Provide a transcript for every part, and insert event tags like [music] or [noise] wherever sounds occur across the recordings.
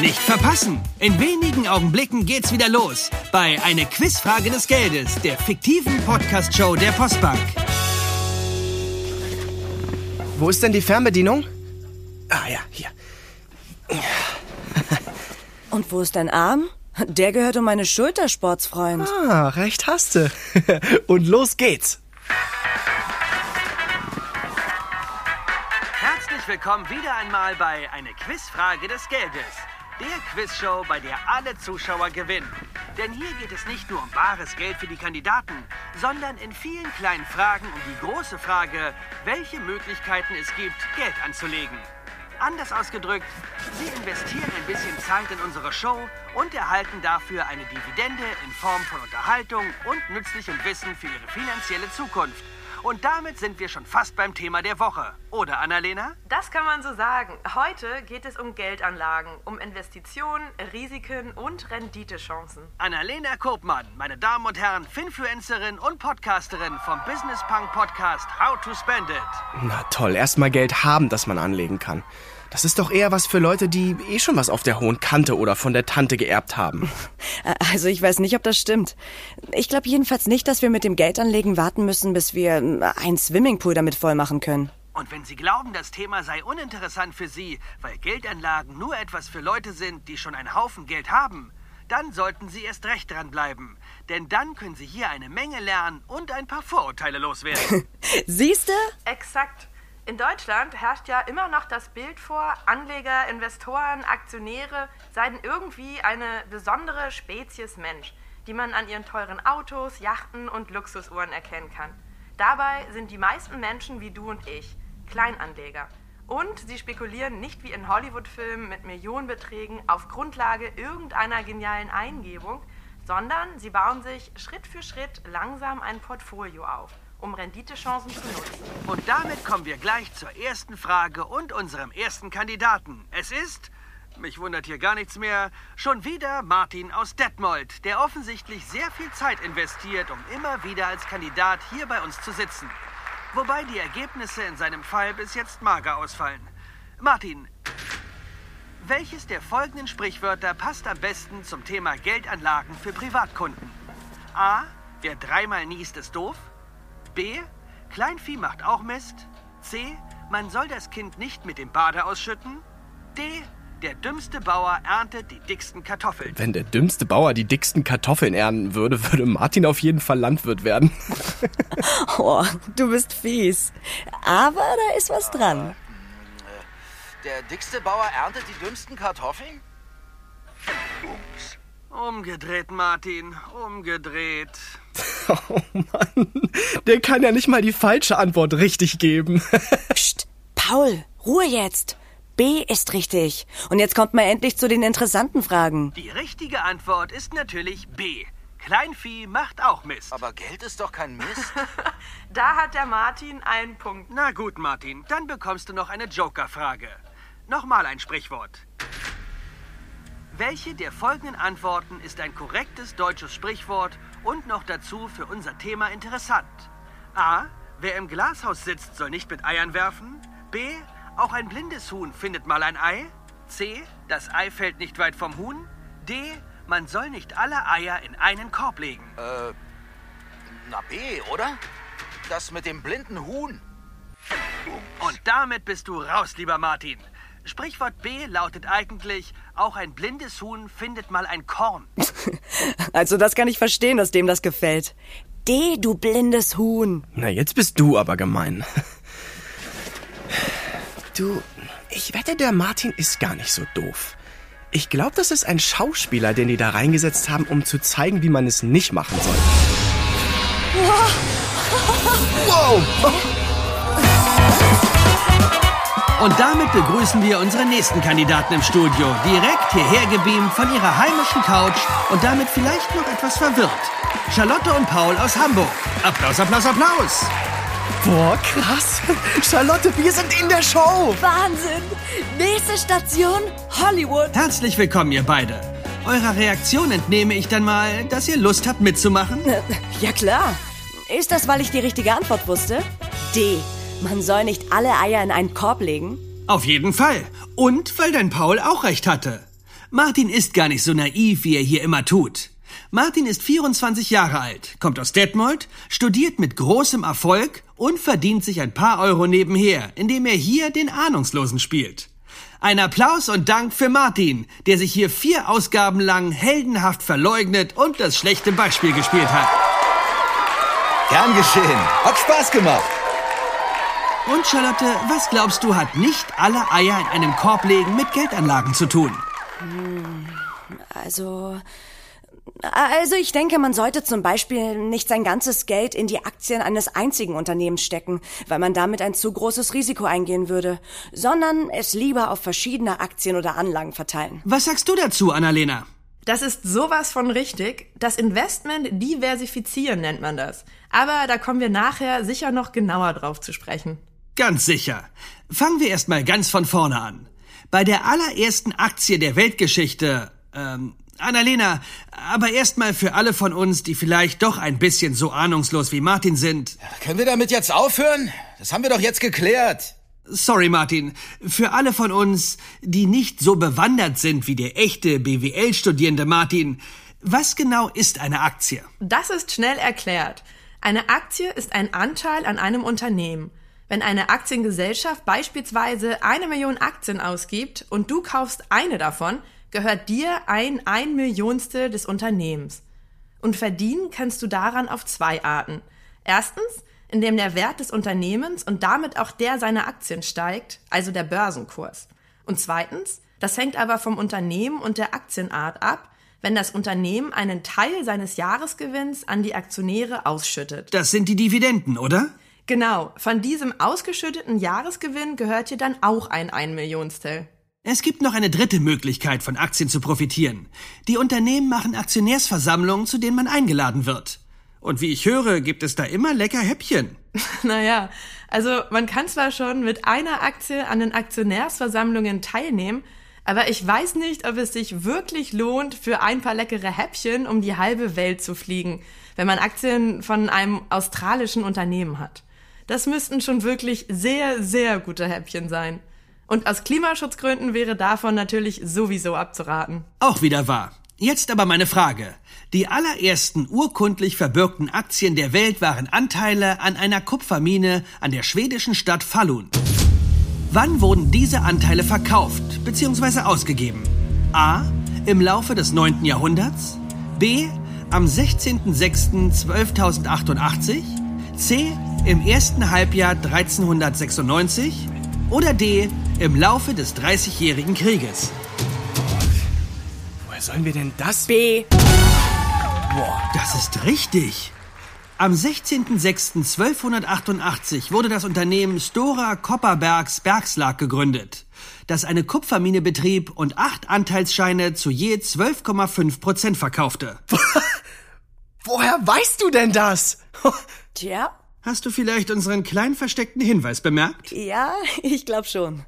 Nicht verpassen! In wenigen Augenblicken geht's wieder los bei Eine Quizfrage des Geldes, der fiktiven Podcast-Show der Postbank. Wo ist denn die Fernbedienung? Ah ja, hier. [laughs] Und wo ist dein Arm? Der gehört um meine Schulter, Sportsfreund. Ah, recht hast du. [laughs] Und los geht's. Herzlich willkommen wieder einmal bei Eine Quizfrage des Geldes. Der Quizshow, bei der alle Zuschauer gewinnen. Denn hier geht es nicht nur um bares Geld für die Kandidaten, sondern in vielen kleinen Fragen um die große Frage, welche Möglichkeiten es gibt, Geld anzulegen. Anders ausgedrückt, Sie investieren ein bisschen Zeit in unsere Show und erhalten dafür eine Dividende in Form von Unterhaltung und nützlichem Wissen für Ihre finanzielle Zukunft. Und damit sind wir schon fast beim Thema der Woche. Oder, Annalena? Das kann man so sagen. Heute geht es um Geldanlagen, um Investitionen, Risiken und Renditechancen. Annalena Kopmann, meine Damen und Herren, Finfluencerin und Podcasterin vom Business Punk Podcast How to Spend It. Na toll, erstmal Geld haben, das man anlegen kann. Das ist doch eher was für Leute, die eh schon was auf der hohen Kante oder von der Tante geerbt haben. [laughs] Also ich weiß nicht, ob das stimmt. Ich glaube jedenfalls nicht, dass wir mit dem Geldanlegen warten müssen, bis wir einen Swimmingpool damit voll machen können. Und wenn Sie glauben, das Thema sei uninteressant für Sie, weil Geldanlagen nur etwas für Leute sind, die schon einen Haufen Geld haben, dann sollten Sie erst recht dranbleiben. Denn dann können Sie hier eine Menge lernen und ein paar Vorurteile loswerden. [laughs] Siehste? Exakt. In Deutschland herrscht ja immer noch das Bild vor, Anleger, Investoren, Aktionäre seien irgendwie eine besondere Spezies Mensch, die man an ihren teuren Autos, Yachten und Luxusuhren erkennen kann. Dabei sind die meisten Menschen wie du und ich Kleinanleger. Und sie spekulieren nicht wie in Hollywood-Filmen mit Millionenbeträgen auf Grundlage irgendeiner genialen Eingebung, sondern sie bauen sich Schritt für Schritt langsam ein Portfolio auf um Renditechancen zu nutzen. Und damit kommen wir gleich zur ersten Frage und unserem ersten Kandidaten. Es ist, mich wundert hier gar nichts mehr, schon wieder Martin aus Detmold, der offensichtlich sehr viel Zeit investiert, um immer wieder als Kandidat hier bei uns zu sitzen. Wobei die Ergebnisse in seinem Fall bis jetzt mager ausfallen. Martin, welches der folgenden Sprichwörter passt am besten zum Thema Geldanlagen für Privatkunden? A. Wer dreimal niest, ist doof. B. Kleinvieh macht auch Mist. C. Man soll das Kind nicht mit dem Bade ausschütten. D. Der dümmste Bauer erntet die dicksten Kartoffeln. Wenn der dümmste Bauer die dicksten Kartoffeln ernten würde, würde Martin auf jeden Fall Landwirt werden. [laughs] oh, du bist fies. Aber da ist was dran. Der dickste Bauer erntet die dümmsten Kartoffeln? Umgedreht, Martin. Umgedreht. [laughs] Oh Mann. Der kann ja nicht mal die falsche Antwort richtig geben. [laughs] Psst. Paul, Ruhe jetzt. B ist richtig. Und jetzt kommt mal endlich zu den interessanten Fragen. Die richtige Antwort ist natürlich B. Kleinvieh macht auch Mist. Aber Geld ist doch kein Mist. [laughs] da hat der Martin einen Punkt. Na gut, Martin, dann bekommst du noch eine Joker-Frage. Nochmal ein Sprichwort. Welche der folgenden Antworten ist ein korrektes deutsches Sprichwort und noch dazu für unser Thema interessant? A. Wer im Glashaus sitzt, soll nicht mit Eiern werfen. B. Auch ein blindes Huhn findet mal ein Ei. C. Das Ei fällt nicht weit vom Huhn. D. Man soll nicht alle Eier in einen Korb legen. Äh, na B, oder? Das mit dem blinden Huhn. Und damit bist du raus, lieber Martin. Sprichwort B lautet eigentlich, auch ein blindes Huhn findet mal ein Korn. [laughs] also das kann ich verstehen, dass dem das gefällt. D, du blindes Huhn. Na, jetzt bist du aber gemein. Du, ich wette, der Martin ist gar nicht so doof. Ich glaube, das ist ein Schauspieler, den die da reingesetzt haben, um zu zeigen, wie man es nicht machen soll. [laughs] Wow! Und damit begrüßen wir unsere nächsten Kandidaten im Studio, direkt hierher gebeamt von ihrer heimischen Couch und damit vielleicht noch etwas verwirrt. Charlotte und Paul aus Hamburg. Applaus, Applaus, Applaus! Boah, krass. Charlotte, wir sind in der Show. Wahnsinn. Nächste Station, Hollywood. Herzlich willkommen, ihr beide. Eurer Reaktion entnehme ich dann mal, dass ihr Lust habt mitzumachen? Ja klar. Ist das, weil ich die richtige Antwort wusste? D. Man soll nicht alle Eier in einen Korb legen? Auf jeden Fall. Und weil dein Paul auch recht hatte. Martin ist gar nicht so naiv, wie er hier immer tut. Martin ist 24 Jahre alt, kommt aus Detmold, studiert mit großem Erfolg und verdient sich ein paar Euro nebenher, indem er hier den Ahnungslosen spielt. Ein Applaus und Dank für Martin, der sich hier vier Ausgaben lang heldenhaft verleugnet und das schlechte Beispiel gespielt hat. Gern geschehen. Hat Spaß gemacht. Und Charlotte, was glaubst du, hat nicht alle Eier in einem Korb legen mit Geldanlagen zu tun? Also, also ich denke, man sollte zum Beispiel nicht sein ganzes Geld in die Aktien eines einzigen Unternehmens stecken, weil man damit ein zu großes Risiko eingehen würde, sondern es lieber auf verschiedene Aktien oder Anlagen verteilen. Was sagst du dazu, Annalena? Das ist sowas von richtig. Das Investment diversifizieren nennt man das. Aber da kommen wir nachher sicher noch genauer drauf zu sprechen. Ganz sicher. Fangen wir erstmal ganz von vorne an. Bei der allerersten Aktie der Weltgeschichte, ähm, Annalena, aber erstmal für alle von uns, die vielleicht doch ein bisschen so ahnungslos wie Martin sind. Können wir damit jetzt aufhören? Das haben wir doch jetzt geklärt. Sorry, Martin. Für alle von uns, die nicht so bewandert sind wie der echte BWL-Studierende Martin, was genau ist eine Aktie? Das ist schnell erklärt. Eine Aktie ist ein Anteil an einem Unternehmen. Wenn eine Aktiengesellschaft beispielsweise eine Million Aktien ausgibt und du kaufst eine davon, gehört dir ein ein Millionstel des Unternehmens. Und verdienen kannst du daran auf zwei Arten. Erstens, indem der Wert des Unternehmens und damit auch der seiner Aktien steigt, also der Börsenkurs. Und zweitens, das hängt aber vom Unternehmen und der Aktienart ab, wenn das Unternehmen einen Teil seines Jahresgewinns an die Aktionäre ausschüttet. Das sind die Dividenden, oder? Genau, von diesem ausgeschütteten Jahresgewinn gehört dir dann auch ein ein Millionstel. Es gibt noch eine dritte Möglichkeit, von Aktien zu profitieren. Die Unternehmen machen Aktionärsversammlungen, zu denen man eingeladen wird. Und wie ich höre, gibt es da immer lecker Häppchen. [laughs] Naja, also man kann zwar schon mit einer Aktie an den Aktionärsversammlungen teilnehmen, aber ich weiß nicht, ob es sich wirklich lohnt, für ein paar leckere Häppchen um die halbe Welt zu fliegen, wenn man Aktien von einem australischen Unternehmen hat. Das müssten schon wirklich sehr, sehr gute Häppchen sein. Und aus Klimaschutzgründen wäre davon natürlich sowieso abzuraten. Auch wieder wahr. Jetzt aber meine Frage. Die allerersten urkundlich verbürgten Aktien der Welt waren Anteile an einer Kupfermine an der schwedischen Stadt Falun. Wann wurden diese Anteile verkauft bzw. ausgegeben? A. Im Laufe des 9. Jahrhunderts? B. Am 16.06.1288? C. Im ersten Halbjahr 1396? Oder D. Im Laufe des Dreißigjährigen Krieges? Woher sollen wir denn das? B. Boah, das ist richtig. Am 16.06.1288 wurde das Unternehmen Stora Kopperbergs Bergslag gegründet, das eine Kupfermine betrieb und acht Anteilsscheine zu je 12,5 Prozent verkaufte. [laughs] Woher weißt du denn das? Tja, Hast du vielleicht unseren kleinen versteckten Hinweis bemerkt? ja, [laughs] ich glaube schon.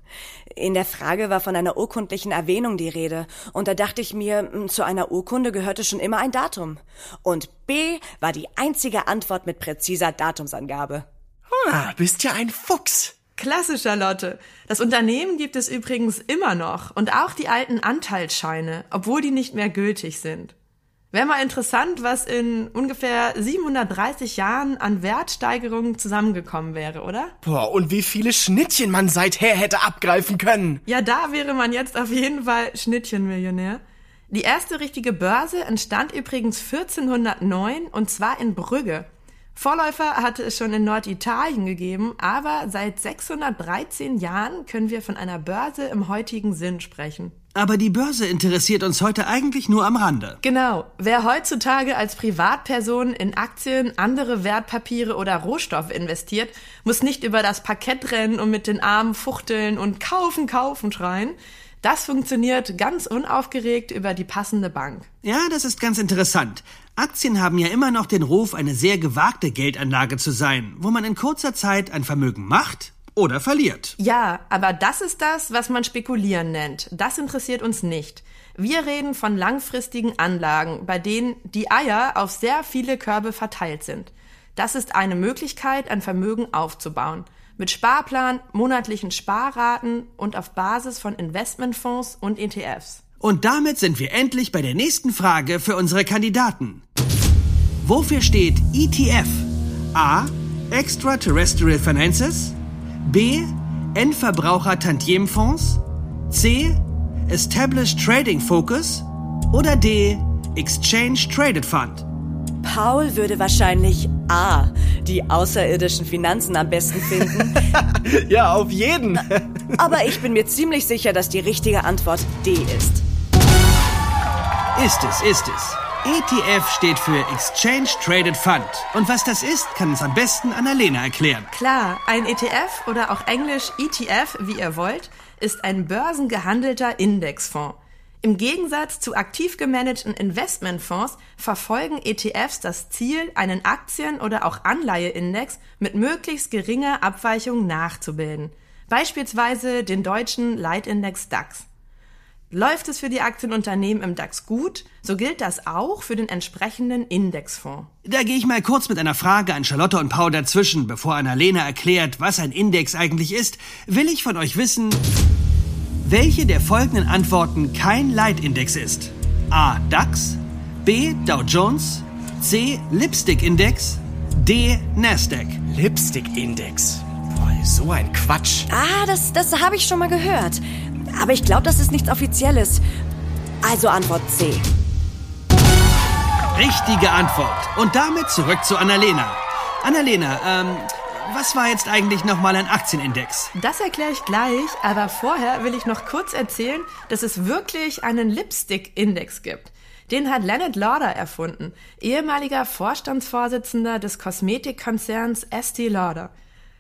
In der Frage war von einer urkundlichen Erwähnung die Rede. Und da dachte ich mir, m, zu einer Urkunde gehörte schon immer ein Datum. Und B war die einzige Antwort mit präziser Datumsangabe. Ah, bist ja ein Fuchs. Klasse, Charlotte. Das Unternehmen gibt es übrigens immer noch und auch die alten Anteilsscheine, obwohl die nicht mehr gültig sind. Wäre mal interessant, was in ungefähr 730 Jahren an Wertsteigerungen zusammengekommen wäre, oder? Boah, und wie viele Schnittchen man seither hätte abgreifen können. Ja, da wäre man jetzt auf jeden Fall Schnittchenmillionär. Die erste richtige Börse entstand übrigens 1409 und zwar in Brügge. Vorläufer hatte es schon in Norditalien gegeben, aber seit 613 Jahren können wir von einer Börse im heutigen Sinn sprechen. Aber die Börse interessiert uns heute eigentlich nur am Rande. Genau. Wer heutzutage als Privatperson in Aktien, andere Wertpapiere oder Rohstoffe investiert, muss nicht über das Parkett rennen und mit den Armen fuchteln und kaufen, kaufen schreien. Das funktioniert ganz unaufgeregt über die passende Bank. Ja, das ist ganz interessant. Aktien haben ja immer noch den Ruf, eine sehr gewagte Geldanlage zu sein, wo man in kurzer Zeit ein Vermögen macht oder verliert. Ja, aber das ist das, was man spekulieren nennt. Das interessiert uns nicht. Wir reden von langfristigen Anlagen, bei denen die Eier auf sehr viele Körbe verteilt sind. Das ist eine Möglichkeit, ein Vermögen aufzubauen. Mit Sparplan, monatlichen Sparraten und auf Basis von Investmentfonds und ETFs. Und damit sind wir endlich bei der nächsten Frage für unsere Kandidaten. Wofür steht ETF? A. Extraterrestrial Finances? B. Endverbraucher Tantiemenfonds? C. Established Trading Focus? Oder D. Exchange Traded Fund? Paul würde wahrscheinlich A. Die außerirdischen Finanzen am besten finden. [laughs] ja, auf jeden. [laughs] Aber ich bin mir ziemlich sicher, dass die richtige Antwort D ist. Ist es, ist es. ETF steht für Exchange Traded Fund. Und was das ist, kann uns am besten Annalena erklären. Klar, ein ETF oder auch englisch ETF, wie ihr wollt, ist ein börsengehandelter Indexfonds. Im Gegensatz zu aktiv gemanagten Investmentfonds verfolgen ETFs das Ziel, einen Aktien- oder auch Anleiheindex mit möglichst geringer Abweichung nachzubilden. Beispielsweise den deutschen Leitindex DAX. Läuft es für die Aktienunternehmen im DAX gut, so gilt das auch für den entsprechenden Indexfonds. Da gehe ich mal kurz mit einer Frage an Charlotte und Paul dazwischen. Bevor Annalena erklärt, was ein Index eigentlich ist, will ich von euch wissen, welche der folgenden Antworten kein Leitindex ist. A. DAX, B. Dow Jones, C. Lipstick Index, D. Nasdaq. Lipstick Index. Boah, so ein Quatsch. Ah, das, das habe ich schon mal gehört. Aber ich glaube, das ist nichts Offizielles. Also Antwort C. Richtige Antwort. Und damit zurück zu Annalena. Annalena, ähm, was war jetzt eigentlich nochmal ein Aktienindex? Das erkläre ich gleich, aber vorher will ich noch kurz erzählen, dass es wirklich einen Lipstick-Index gibt. Den hat Leonard Lauder erfunden, ehemaliger Vorstandsvorsitzender des Kosmetikkonzerns Estee Lauder.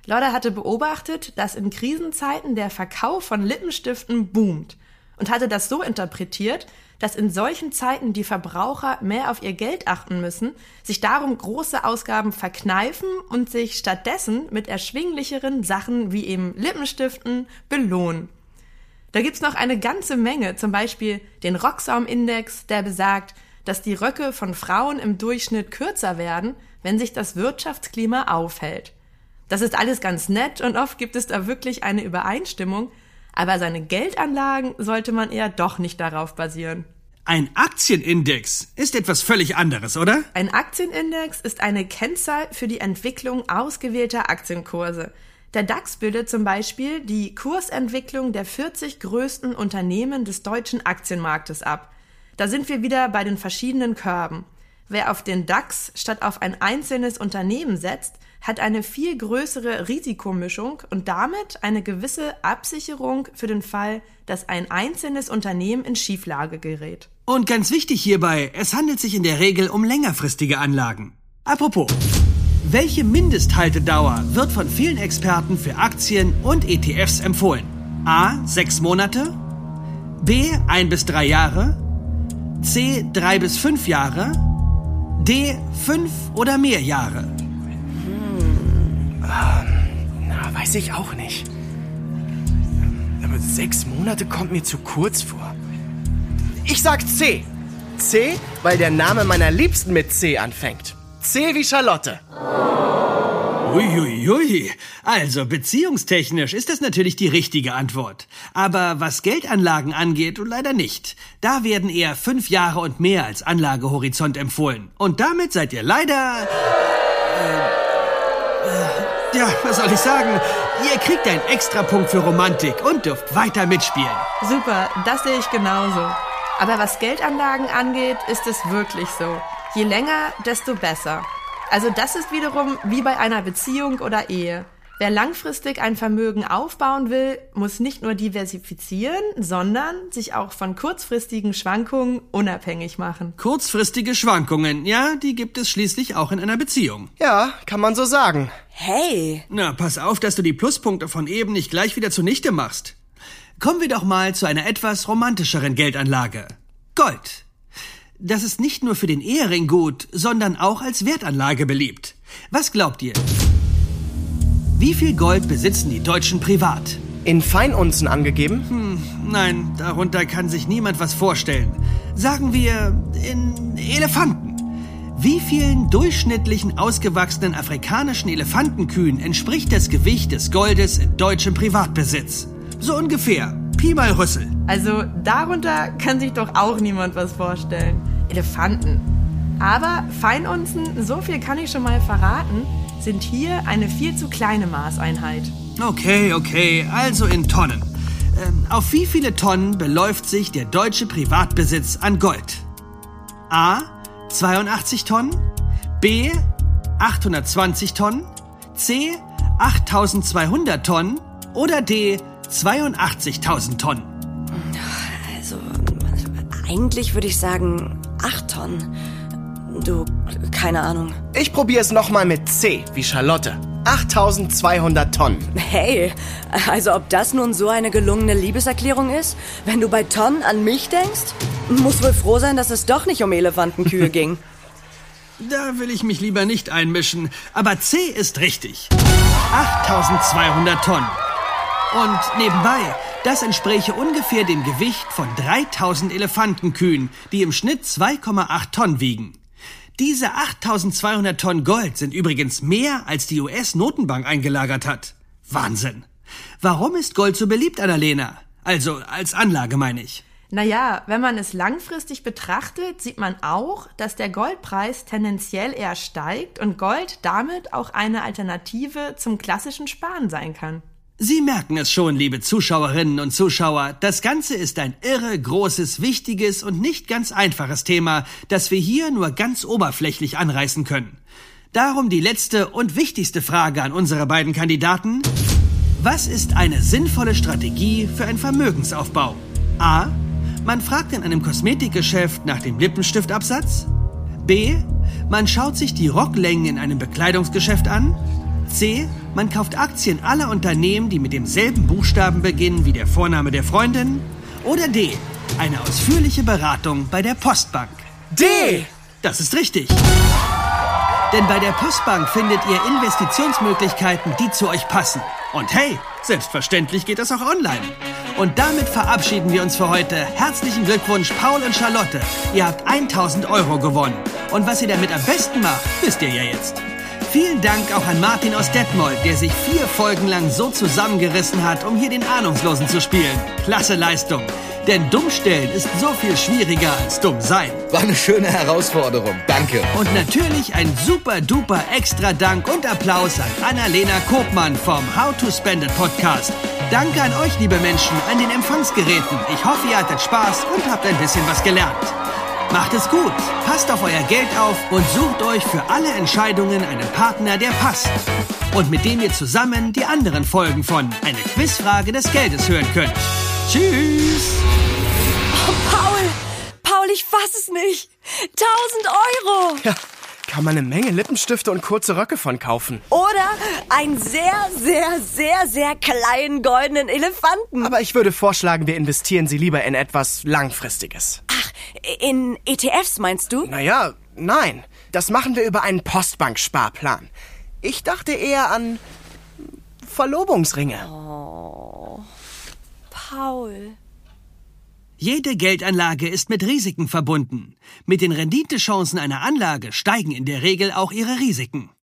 Lauder hatte beobachtet, dass in Krisenzeiten der Verkauf von Lippenstiften boomt und hatte das so interpretiert, dass in solchen Zeiten die Verbraucher mehr auf ihr Geld achten müssen, sich darum große Ausgaben verkneifen und sich stattdessen mit erschwinglicheren Sachen wie eben Lippenstiften belohnen. Da gibt's noch eine ganze Menge, zum Beispiel den Rocksaumindex, der besagt, dass die Röcke von Frauen im Durchschnitt kürzer werden, wenn sich das Wirtschaftsklima aufhält. Das ist alles ganz nett und oft gibt es da wirklich eine Übereinstimmung, aber seine Geldanlagen sollte man eher doch nicht darauf basieren. Ein Aktienindex ist etwas völlig anderes, oder? Ein Aktienindex ist eine Kennzahl für die Entwicklung ausgewählter Aktienkurse. Der DAX bildet zum Beispiel die Kursentwicklung der 40 größten Unternehmen des deutschen Aktienmarktes ab. Da sind wir wieder bei den verschiedenen Körben. Wer auf den DAX statt auf ein einzelnes Unternehmen setzt, hat eine viel größere Risikomischung und damit eine gewisse Absicherung für den Fall, dass ein einzelnes Unternehmen in Schieflage gerät. Und ganz wichtig hierbei, es handelt sich in der Regel um längerfristige Anlagen. Apropos, welche Mindesthaltedauer wird von vielen Experten für Aktien und ETFs empfohlen? A. Sechs Monate. B. Ein bis drei Jahre. C. Drei bis fünf Jahre. D. Fünf oder mehr Jahre. Na, weiß ich auch nicht. Aber sechs Monate kommt mir zu kurz vor. Ich sag C. C, weil der Name meiner Liebsten mit C anfängt. C wie Charlotte. Uiuiui. Also beziehungstechnisch ist das natürlich die richtige Antwort. Aber was Geldanlagen angeht, leider nicht. Da werden eher fünf Jahre und mehr als Anlagehorizont empfohlen. Und damit seid ihr leider... Äh, äh, ja, was soll ich sagen? Ihr kriegt einen Extrapunkt für Romantik und dürft weiter mitspielen. Super, das sehe ich genauso. Aber was Geldanlagen angeht, ist es wirklich so. Je länger, desto besser. Also das ist wiederum wie bei einer Beziehung oder Ehe. Wer langfristig ein Vermögen aufbauen will, muss nicht nur diversifizieren, sondern sich auch von kurzfristigen Schwankungen unabhängig machen. Kurzfristige Schwankungen, ja, die gibt es schließlich auch in einer Beziehung. Ja, kann man so sagen. Hey, Na, pass auf, dass du die Pluspunkte von eben nicht gleich wieder zunichte machst. Kommen wir doch mal zu einer etwas romantischeren Geldanlage. Gold. Das ist nicht nur für den Ehering gut, sondern auch als Wertanlage beliebt. Was glaubt ihr? Wie viel Gold besitzen die Deutschen privat? In Feinunzen angegeben? Nein, darunter kann sich niemand was vorstellen. Sagen wir in Elefanten. Wie vielen durchschnittlichen ausgewachsenen afrikanischen Elefantenkühen entspricht das Gewicht des Goldes in deutschem Privatbesitz? So ungefähr. Pi mal Rüssel. Also darunter kann sich doch auch niemand was vorstellen. Elefanten. Aber Feinunzen, so viel kann ich schon mal verraten, sind hier eine viel zu kleine Maßeinheit. Okay, okay, also in Tonnen. Ähm, auf wie viele Tonnen beläuft sich der deutsche Privatbesitz an Gold? A. 82 Tonnen. B. 820 Tonnen. C. 8200 Tonnen. Oder D. 82.000 Tonnen. Also, eigentlich würde ich sagen 8 Tonnen. Du, keine Ahnung. Ich probiere es nochmal mit C, wie Charlotte. 8200 Tonnen. Hey, also ob das nun so eine gelungene Liebeserklärung ist? Wenn du bei Tonnen an mich denkst? Muss wohl froh sein, dass es doch nicht um Elefantenkühe [laughs] ging. Da will ich mich lieber nicht einmischen, aber C ist richtig. 8200 Tonnen. Und nebenbei, das entspräche ungefähr dem Gewicht von 3000 Elefantenkühen, die im Schnitt 2,8 Tonnen wiegen. Diese 8200 Tonnen Gold sind übrigens mehr, als die US-Notenbank eingelagert hat. Wahnsinn. Warum ist Gold so beliebt, Annalena? Also als Anlage meine ich. Naja, wenn man es langfristig betrachtet, sieht man auch, dass der Goldpreis tendenziell eher steigt und Gold damit auch eine Alternative zum klassischen Sparen sein kann. Sie merken es schon, liebe Zuschauerinnen und Zuschauer, das Ganze ist ein irre großes, wichtiges und nicht ganz einfaches Thema, das wir hier nur ganz oberflächlich anreißen können. Darum die letzte und wichtigste Frage an unsere beiden Kandidaten. Was ist eine sinnvolle Strategie für einen Vermögensaufbau? A. Man fragt in einem Kosmetikgeschäft nach dem Lippenstiftabsatz. B. Man schaut sich die Rocklängen in einem Bekleidungsgeschäft an. C. Man kauft Aktien aller Unternehmen, die mit demselben Buchstaben beginnen wie der Vorname der Freundin. Oder D. Eine ausführliche Beratung bei der Postbank. D! Das ist richtig. Denn bei der Postbank findet ihr Investitionsmöglichkeiten, die zu euch passen. Und hey, selbstverständlich geht das auch online. Und damit verabschieden wir uns für heute. Herzlichen Glückwunsch, Paul und Charlotte. Ihr habt 1000 Euro gewonnen. Und was ihr damit am besten macht, wisst ihr ja jetzt. Vielen Dank auch an Martin aus Detmold, der sich vier Folgen lang so zusammengerissen hat, um hier den Ahnungslosen zu spielen. Klasse Leistung. Denn dummstellen ist so viel schwieriger als dumm sein. War eine schöne Herausforderung. Danke. Und natürlich ein super duper extra Dank und Applaus an Annalena Kopmann vom How to Spend It Podcast. Danke an euch, liebe Menschen, an den Empfangsgeräten. Ich hoffe, ihr hattet Spaß und habt ein bisschen was gelernt. Macht es gut, passt auf euer Geld auf und sucht euch für alle Entscheidungen einen Partner, der passt. Und mit dem ihr zusammen die anderen Folgen von Eine Quizfrage des Geldes hören könnt. Tschüss! Oh, Paul! Paul, ich fass es nicht! 1000 Euro! Ja, kann man eine Menge Lippenstifte und kurze Röcke von kaufen. Oder einen sehr, sehr, sehr, sehr kleinen goldenen Elefanten. Aber ich würde vorschlagen, wir investieren sie lieber in etwas Langfristiges. In ETFs meinst du? Naja, nein. Das machen wir über einen Postbank-Sparplan. Ich dachte eher an Verlobungsringe. Oh, Paul. Jede Geldanlage ist mit Risiken verbunden. Mit den Renditechancen einer Anlage steigen in der Regel auch ihre Risiken.